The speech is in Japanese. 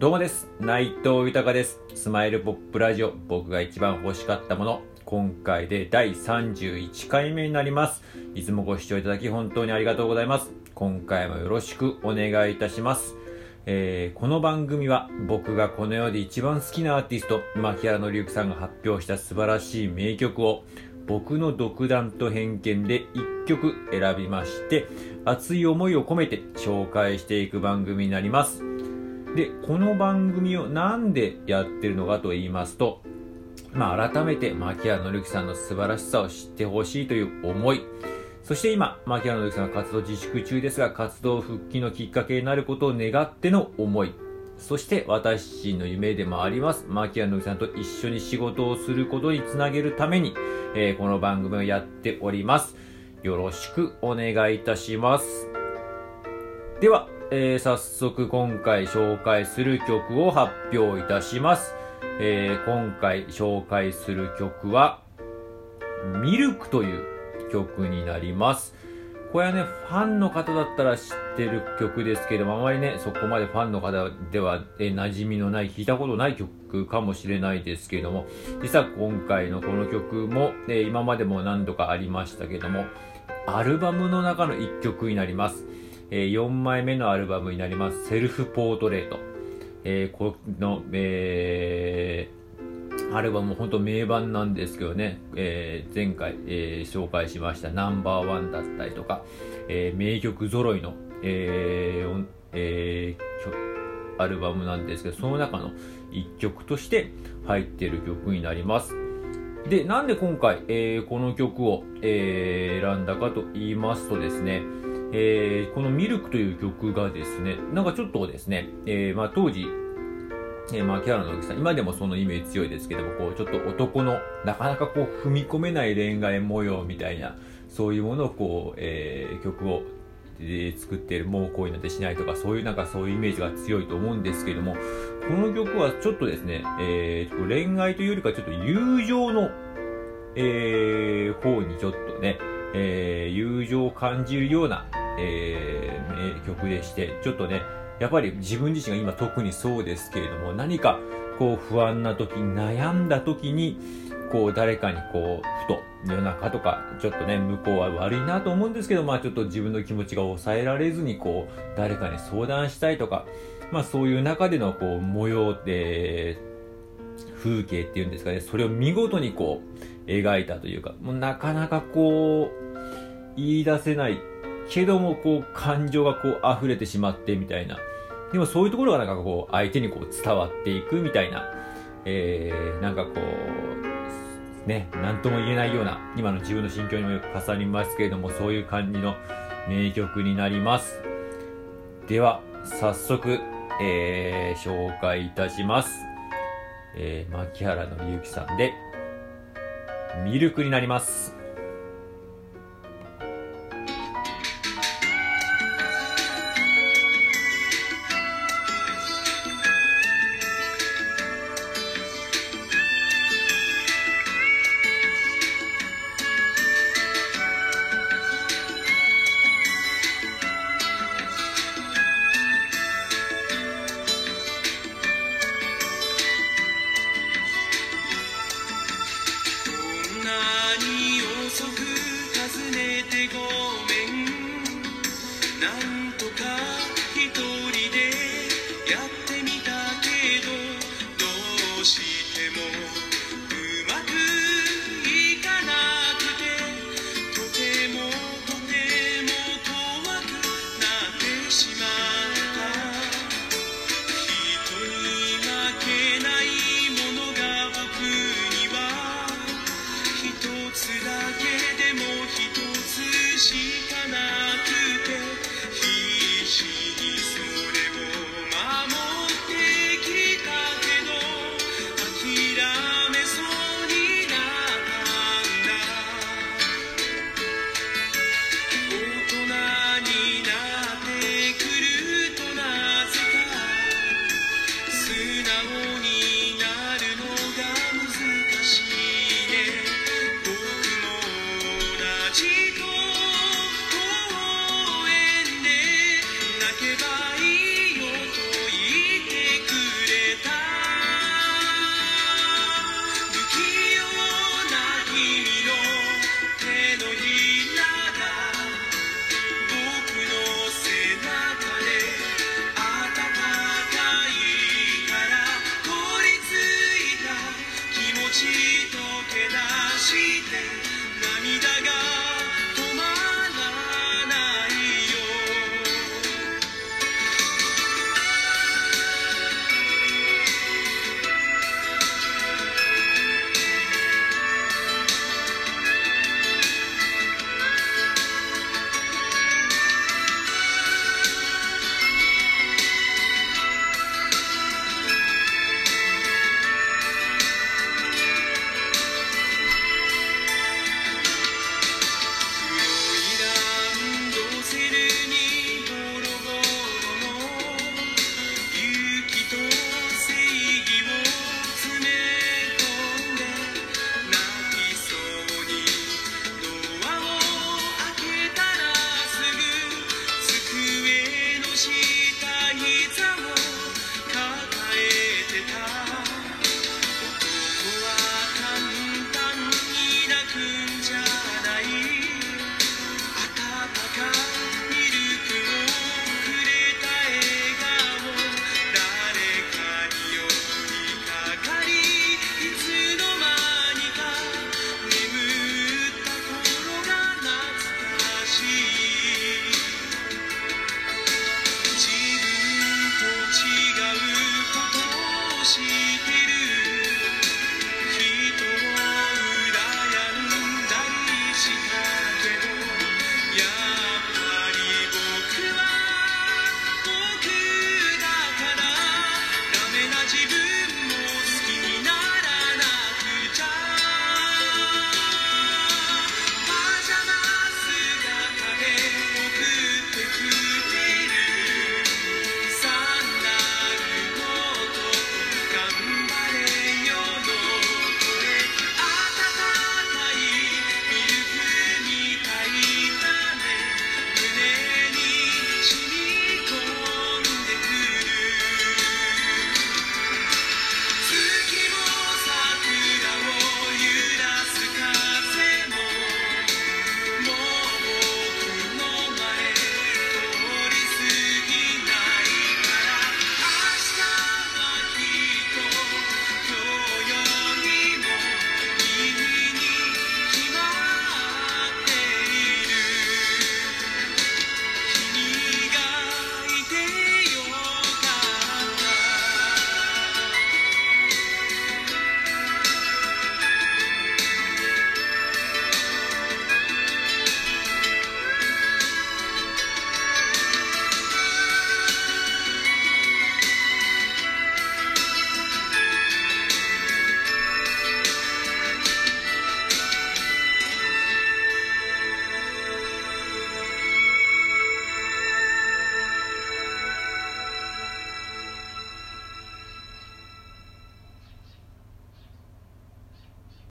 どうもです。内藤豊です。スマイルポップラジオ、僕が一番欲しかったもの。今回で第31回目になります。いつもご視聴いただき本当にありがとうございます。今回もよろしくお願いいたします。えーこの番組は僕がこの世で一番好きなアーティスト、牧原紀之さんが発表した素晴らしい名曲を僕の独断と偏見で1曲選びまして熱い思いを込めて紹介していく番組になります。で、この番組をなんでやってるのかと言いますと、まあ、改めて牧原紀之さんの素晴らしさを知ってほしいという思い、そして今、牧原紀之さんは活動自粛中ですが、活動復帰のきっかけになることを願っての思い、そして私の夢でもあります、牧原紀之さんと一緒に仕事をすることにつなげるために、えーこの番組をやっております。よろしくお願いいたします。では、えー早速今回紹介する曲を発表いたします。えー今回紹介する曲は、ミルクという曲になります。これはね、ファンの方だったら知ってる曲ですけども、あまりね、そこまでファンの方では、えー馴染みのない、聞いたことない曲かもしれないですけども、実は今回のこの曲も、えー今までも何度かありましたけども、アルバムの中の一曲になります。え4枚目のアルバムになります、セルフポートレート。えーこの、えーアルバム本当名盤なんですけどね、えー前回、え紹介しましたナンバーワンだったりとか、え名曲揃いの、ええアルバムなんですけど、その中の一曲として入っている曲になります。で、なんで今回、えこの曲を、え選んだかと言いますとですね、えーこのミルクという曲がですね、なんかちょっとですね、えーまあ当時、えーまあキャラの大さん、今でもそのイメージ強いですけども、こうちょっと男のなかなかこう踏み込めない恋愛模様みたいな、そういうものをこう、えー曲を、えー作っている、もう恋なんてしないとか、そういうなんかそういうイメージが強いと思うんですけども、この曲はちょっとですね、えー恋愛というよりかちょっと友情の、えー方にちょっとね、えー友情を感じるような、えー名曲でして、ちょっとね、やっぱり自分自身が今特にそうですけれども、何かこう不安な時、悩んだ時に、こう誰かにこう、ふと夜中とか、ちょっとね、向こうは悪いなと思うんですけど、まあちょっと自分の気持ちが抑えられずに、こう、誰かに相談したいとか、まあそういう中でのこう、模様で、風景っていうんですかね、それを見事にこう、描いたというか、もうなかなかこう、言い出せないけども、こう、感情がこう、溢れてしまってみたいな。でもそういうところがなんかこう、相手にこう、伝わっていくみたいな、えー、なんかこう、ね、なんとも言えないような、今の自分の心境にもよく重なりますけれども、そういう感じの名曲になります。では、早速、えー、紹介いたします。えー、牧原のゆきさんで、ミルクになります。か